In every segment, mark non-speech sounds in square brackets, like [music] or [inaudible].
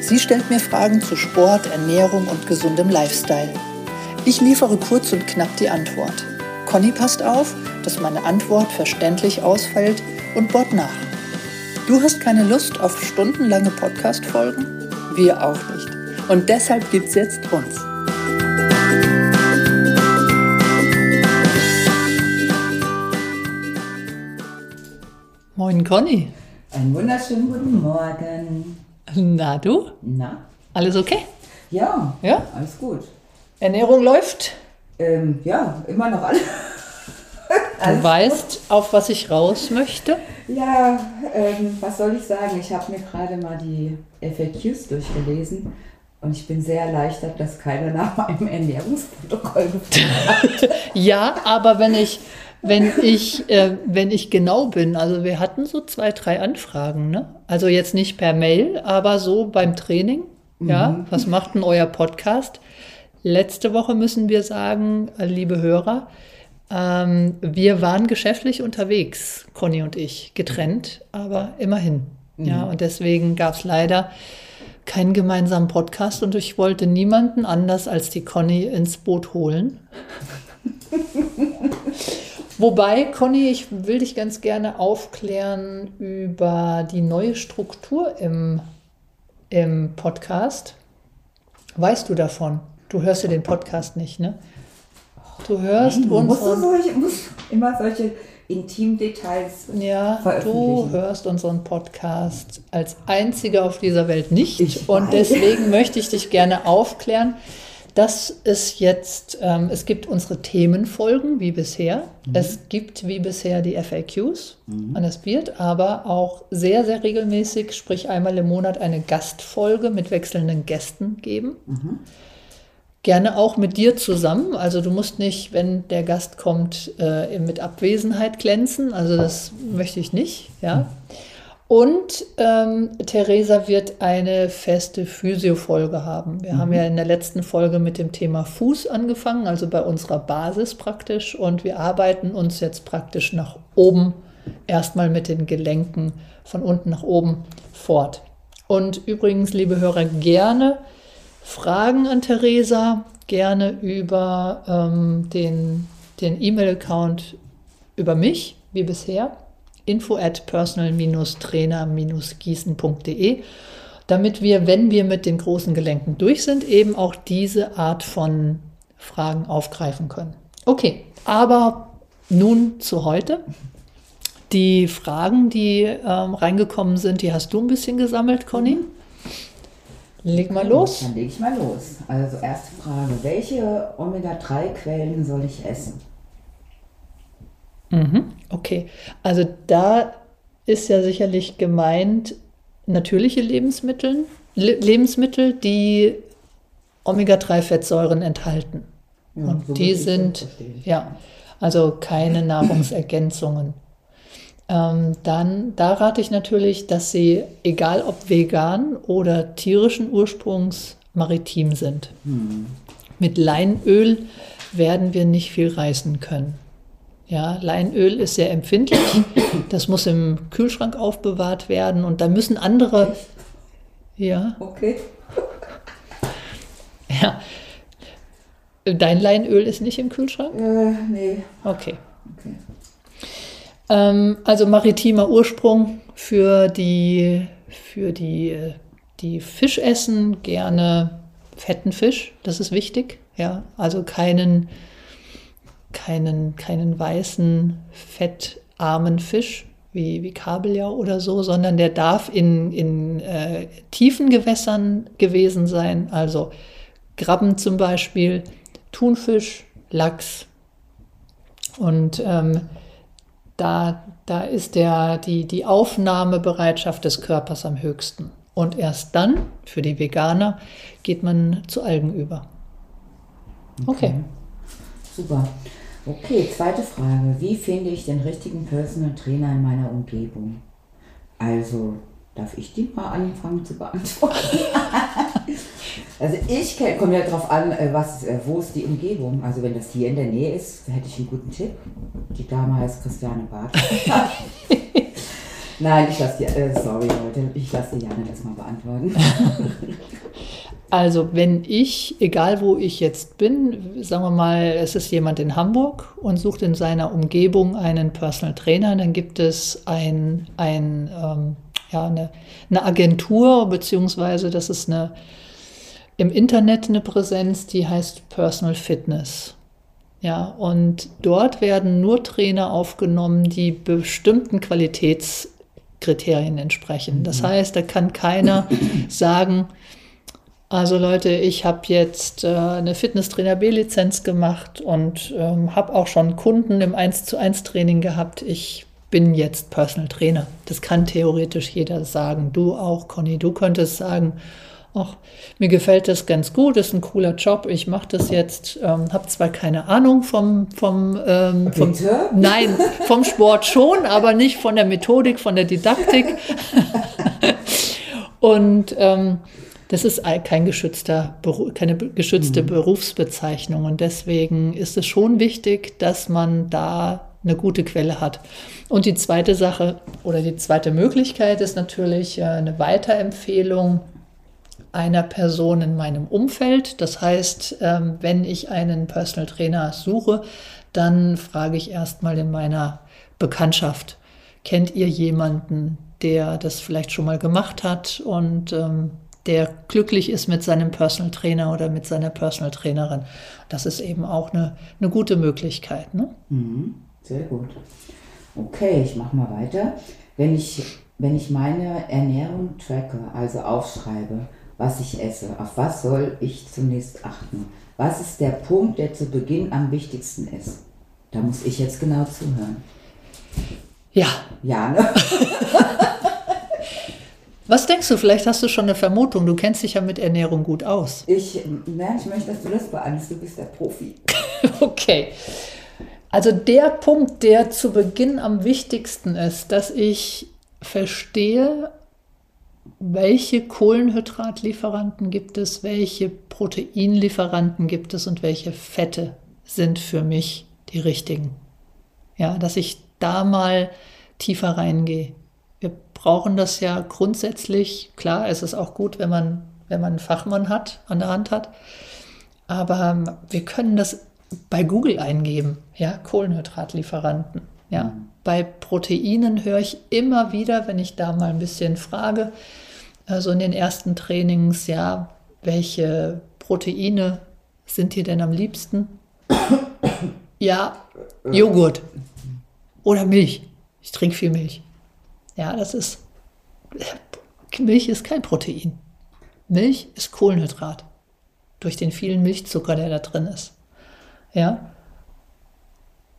Sie stellt mir Fragen zu Sport, Ernährung und gesundem Lifestyle. Ich liefere kurz und knapp die Antwort. Conny passt auf, dass meine Antwort verständlich ausfällt und bohrt nach. Du hast keine Lust auf stundenlange Podcast-Folgen? Wir auch nicht. Und deshalb gibt's jetzt uns. Moin Conny. Einen wunderschönen guten Morgen. Na du? Na? Alles okay? Ja. Ja? Alles gut. Ernährung läuft? Ähm, ja, immer noch alle. Du weißt, auf was ich raus möchte? Ja, ähm, was soll ich sagen? Ich habe mir gerade mal die FAQs durchgelesen und ich bin sehr erleichtert, dass keiner nach meinem Ernährungsprotokoll gefragt hat. [laughs] Ja, aber wenn ich, wenn ich, äh, wenn ich genau bin, also wir hatten so zwei, drei Anfragen, ne? Also jetzt nicht per Mail, aber so beim Training. Ja, was macht denn euer Podcast? Letzte Woche müssen wir sagen, liebe Hörer, ähm, wir waren geschäftlich unterwegs, Conny und ich, getrennt, aber immerhin. Ja, und deswegen gab es leider keinen gemeinsamen Podcast und ich wollte niemanden anders als die Conny ins Boot holen. [laughs] Wobei, Conny, ich will dich ganz gerne aufklären über die neue Struktur im, im Podcast. Weißt du davon? Du hörst ja den Podcast nicht, ne? Du hörst Du musst, du solche, musst immer solche Intimdetails. ja, du hörst unseren Podcast als einziger auf dieser Welt nicht. Ich Und weiß. deswegen möchte ich dich gerne aufklären, dass es jetzt, ähm, es gibt unsere Themenfolgen wie bisher. Es gibt wie bisher die FAQs. Und es wird aber auch sehr, sehr regelmäßig, sprich einmal im Monat, eine Gastfolge mit wechselnden Gästen geben. Gerne auch mit dir zusammen. Also du musst nicht, wenn der Gast kommt, äh, mit Abwesenheit glänzen. Also das möchte ich nicht. Ja. Und ähm, Theresa wird eine feste Physio-Folge haben. Wir haben ja in der letzten Folge mit dem Thema Fuß angefangen, also bei unserer Basis praktisch. Und wir arbeiten uns jetzt praktisch nach oben, erstmal mit den Gelenken von unten nach oben fort. Und übrigens, liebe Hörer, gerne Fragen an Theresa, gerne über ähm, den, den E-Mail-Account über mich, wie bisher, info at personal-trainer-gießen.de, damit wir, wenn wir mit den großen Gelenken durch sind, eben auch diese Art von Fragen aufgreifen können. Okay, aber nun zu heute. Die Fragen, die ähm, reingekommen sind, die hast du ein bisschen gesammelt, Conny. Leg mal los. Dann lege ich mal los. Also erste Frage. Welche Omega-3-Quellen soll ich essen? Mhm, okay, also da ist ja sicherlich gemeint natürliche Lebensmittel, Le Lebensmittel, die Omega-3-Fettsäuren enthalten. Ja, Und so die sind, ja, also keine Nahrungsergänzungen. Ähm, dann, da rate ich natürlich, dass sie, egal ob vegan oder tierischen Ursprungs, maritim sind. Mit Leinöl werden wir nicht viel reißen können. Ja, Leinöl ist sehr empfindlich. Das muss im Kühlschrank aufbewahrt werden und da müssen andere. Ja, Okay. [laughs] ja. Dein Leinöl ist nicht im Kühlschrank? Äh, nee. Okay. Okay. Ähm, also maritimer Ursprung für die, für die, die Fisch essen, gerne fetten Fisch, das ist wichtig. Ja, also keinen, keinen, keinen weißen, fettarmen Fisch wie, wie Kabeljau oder so, sondern der darf in, in äh, tiefen Gewässern gewesen sein, also Krabben zum Beispiel, Thunfisch, Lachs. Und ähm, da, da ist der, die, die Aufnahmebereitschaft des Körpers am höchsten. Und erst dann, für die Veganer, geht man zu Algen über. Okay. Super. Okay, zweite Frage. Wie finde ich den richtigen Personal Trainer in meiner Umgebung? Also, darf ich die mal anfangen zu beantworten? [laughs] also ich komme ja darauf an, äh, was, äh, wo ist die Umgebung. Also wenn das hier in der Nähe ist, hätte ich einen guten Tipp. Die Dame heißt Christiane Barth. [laughs] Nein, ich lasse die, äh, sorry Leute, ich lasse die Jana das mal beantworten. [laughs] Also wenn ich, egal wo ich jetzt bin, sagen wir mal, es ist jemand in Hamburg und sucht in seiner Umgebung einen Personal Trainer, dann gibt es ein, ein, ähm, ja, eine, eine Agentur, beziehungsweise das ist eine, im Internet eine Präsenz, die heißt Personal Fitness. Ja, und dort werden nur Trainer aufgenommen, die bestimmten Qualitätskriterien entsprechen. Das heißt, da kann keiner [clears throat] sagen, also Leute, ich habe jetzt äh, eine Fitnesstrainer B-Lizenz gemacht und ähm, habe auch schon Kunden im 1 zu 1 Training gehabt. Ich bin jetzt Personal Trainer. Das kann theoretisch jeder sagen. Du auch, Conny. Du könntest sagen, ach, mir gefällt das ganz gut, ist ein cooler Job, ich mache das jetzt, ähm, habe zwar keine Ahnung vom, vom, ähm, vom? Nein, vom Sport schon, aber nicht von der Methodik, von der Didaktik. [laughs] Und ähm, das ist ein- kein geschützter, keine geschützte Berufsbezeichnung. Und deswegen ist es schon wichtig, dass man da eine gute Quelle hat. Und die zweite Sache oder die zweite Möglichkeit ist natürlich äh, eine Weiterempfehlung einer Person in meinem Umfeld. Das heißt, ähm, wenn ich einen Personal Trainer suche, dann frage ich erstmal in meiner Bekanntschaft, kennt ihr jemanden, der das vielleicht schon mal gemacht hat und ähm, der glücklich ist mit seinem Personal Trainer oder mit seiner Personal Trainerin? Das ist eben auch eine, eine gute Möglichkeit. Ne? Mhm, sehr gut. Okay, ich mache mal weiter. Wenn ich, wenn ich meine Ernährung tracke, also aufschreibe, was ich esse, auf was soll ich zunächst achten? Was ist der Punkt, der zu Beginn am wichtigsten ist? Da muss ich jetzt genau zuhören. Ja, Ja, ne? [laughs] was denkst du? Vielleicht hast du schon eine Vermutung. Du kennst dich ja mit Ernährung gut aus. Ich, nein, ich möchte, dass du das beantwortest. Du bist der Profi. [laughs] Okay. Also der Punkt, der zu Beginn am wichtigsten ist, dass ich verstehe, welche Kohlenhydratlieferanten gibt es, welche Proteinlieferanten gibt es und welche Fette sind für mich die richtigen. Ja, dass ich da mal tiefer reingehe. Wir brauchen das ja grundsätzlich. Klar, es ist auch gut, wenn man, wenn man einen Fachmann hat, an der Hand hat. Aber wir können das bei Google eingeben, ja, Kohlenhydratlieferanten. Ja. Bei Proteinen höre ich immer wieder, wenn ich da mal ein bisschen frage, also in den ersten Trainings, ja, welche Proteine sind dir denn am liebsten? ja, Joghurt oder Milch. Ich trinke viel Milch. Ja, das ist, Milch ist kein Protein. Milch ist Kohlenhydrat durch den vielen Milchzucker, der da drin ist. Ja,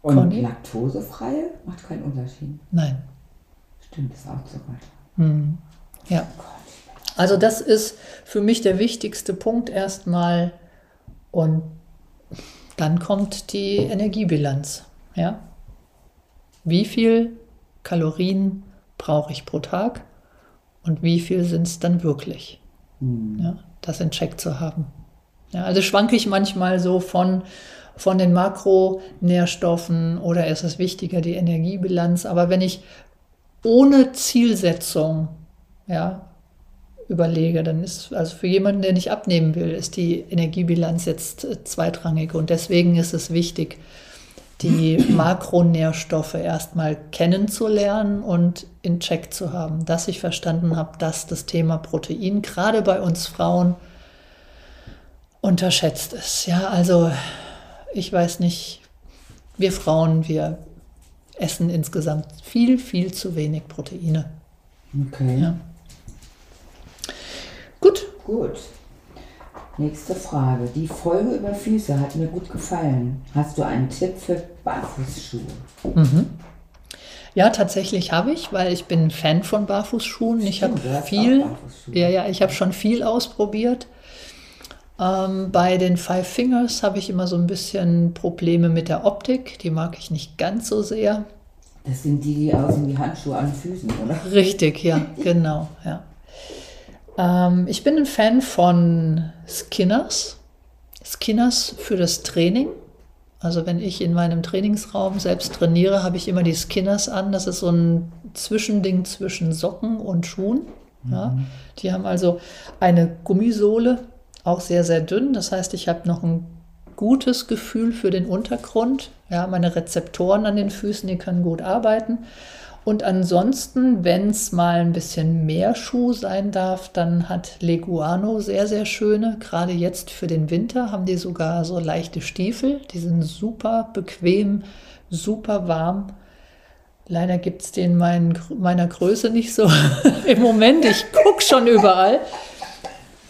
Und Conny? laktosefreie macht keinen Unterschied. nein. Stimmt, ist auch Zucker. Ja. Also das ist für mich der wichtigste Punkt erstmal. Und dann kommt die Energiebilanz. Ja. Wie viel Kalorien brauche ich pro Tag und wie viel sind es dann wirklich? Ja, das in Check zu haben. Ja, also schwanke ich manchmal so von, von den Makronährstoffen oder ist es wichtiger die Energiebilanz. Aber wenn ich ohne Zielsetzung ja, überlege, dann ist also für jemanden, der nicht abnehmen will, ist die Energiebilanz jetzt äh, zweitrangig. Und deswegen ist es wichtig, die [clears throat] Makronährstoffe erstmal kennenzulernen und in Check zu haben, dass ich verstanden habe, dass das Thema Protein gerade bei uns Frauen unterschätzt ist. Ja, also ich weiß nicht, wir Frauen, wir essen insgesamt viel, viel zu wenig Proteine. Okay. Ja. Gut, Gut. Nächste Frage. Die Folge über Füße hat mir gut gefallen. Hast du einen Tipp für Barfußschuhe? Ja, tatsächlich habe ich, weil ich bin Fan von Barfußschuhen. Ich habe viel, ja, ja, ich habe schon viel ausprobiert. Ähm, bei den Five Fingers habe ich immer so ein bisschen Probleme mit der Optik. Die mag ich nicht ganz so sehr. Das sind die, die aussehen wie Handschuhe an Füßen, oder? Richtig, ja, [laughs] genau, ja. Ähm, ich bin ein Fan von Skinners. Skinners für das Training. Also wenn ich in meinem Trainingsraum selbst trainiere, habe ich immer die Skinners an. Das ist so ein Zwischending zwischen Socken und Schuhen. Ja. Mhm. Die haben also eine Gummisohle, auch sehr, sehr dünn. Das heißt, ich habe noch ein gutes Gefühl für den Untergrund. Ja, meine Rezeptoren an den Füßen, die können gut arbeiten. Und ansonsten, wenn es mal ein bisschen mehr Schuh sein darf, dann hat Leguano sehr, sehr schöne. Gerade jetzt für den Winter haben die sogar so leichte Stiefel. Die sind super bequem, super warm. Leider gibt es den mein, meiner Größe nicht so [laughs] im Moment. Ich gucke schon überall.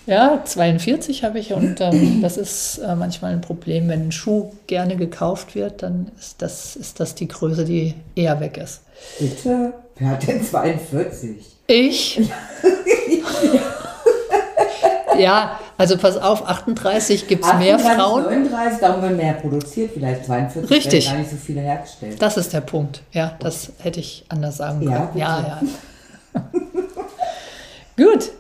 Ja, 42 habe ich und ähm, das ist äh, manchmal ein Problem. Wenn ein Schuh gerne gekauft wird, dann ist das, ist das die Größe, die eher weg ist. Bitte? Wer hat denn 42? Ich? [laughs] ja, also pass auf, 38 gibt es mehr Frauen. 39, darum werden mehr produziert, vielleicht 42 Richtig. gar nicht so viele hergestellt. Das ist der Punkt. Ja, das hätte ich anders sagen können. Ja, ja, ja. [laughs] Gut.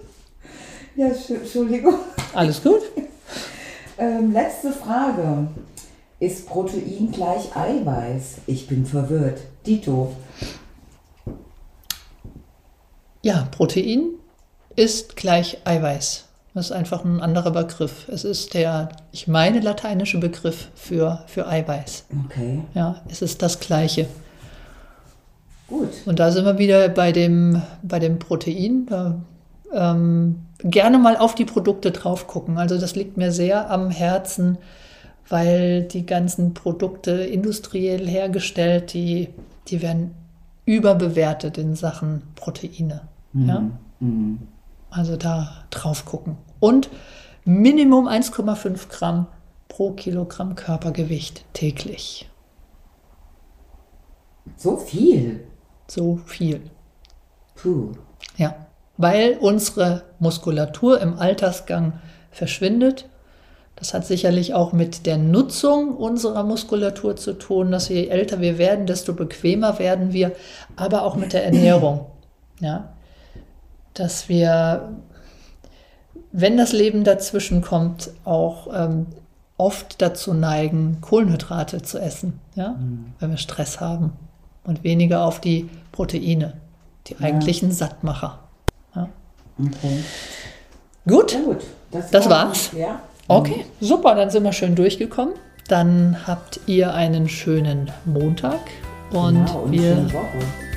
Ja, Entschuldigung. Alles gut. [laughs] ähm, letzte Frage. Ist Protein gleich Eiweiß? Ich bin verwirrt. Dito. Ja, Protein ist gleich Eiweiß. Das ist einfach ein anderer Begriff. Es ist der, ich meine, lateinische Begriff für, für Eiweiß. Okay. Ja, es ist das Gleiche. Gut. Und da sind wir wieder bei dem, bei dem Protein. Da ähm, gerne mal auf die Produkte drauf gucken. Also das liegt mir sehr am Herzen, weil die ganzen Produkte industriell hergestellt, die, die werden überbewertet in Sachen Proteine. Mhm. Ja? Mhm. Also da drauf gucken. Und Minimum 1,5 Gramm pro Kilogramm Körpergewicht täglich. So viel? So viel. Puh. Ja weil unsere Muskulatur im Altersgang verschwindet. Das hat sicherlich auch mit der Nutzung unserer Muskulatur zu tun, dass je älter wir werden, desto bequemer werden wir, aber auch mit der Ernährung. [clears throat] Ja? Dass wir, wenn das Leben dazwischen kommt, auch ähm, oft dazu neigen, Kohlenhydrate zu essen, ja? Mhm. wenn wir Stress haben und weniger auf die Proteine, die ja. eigentlichen Sattmacher. Okay. Gut, ja, gut. Das, das war's. Ja. Okay, super, dann sind wir schön durchgekommen. Dann habt ihr einen schönen Montag und, genau, und wir,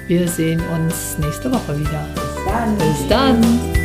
wir sehen uns nächste Woche wieder. Bis dann. Bis dann.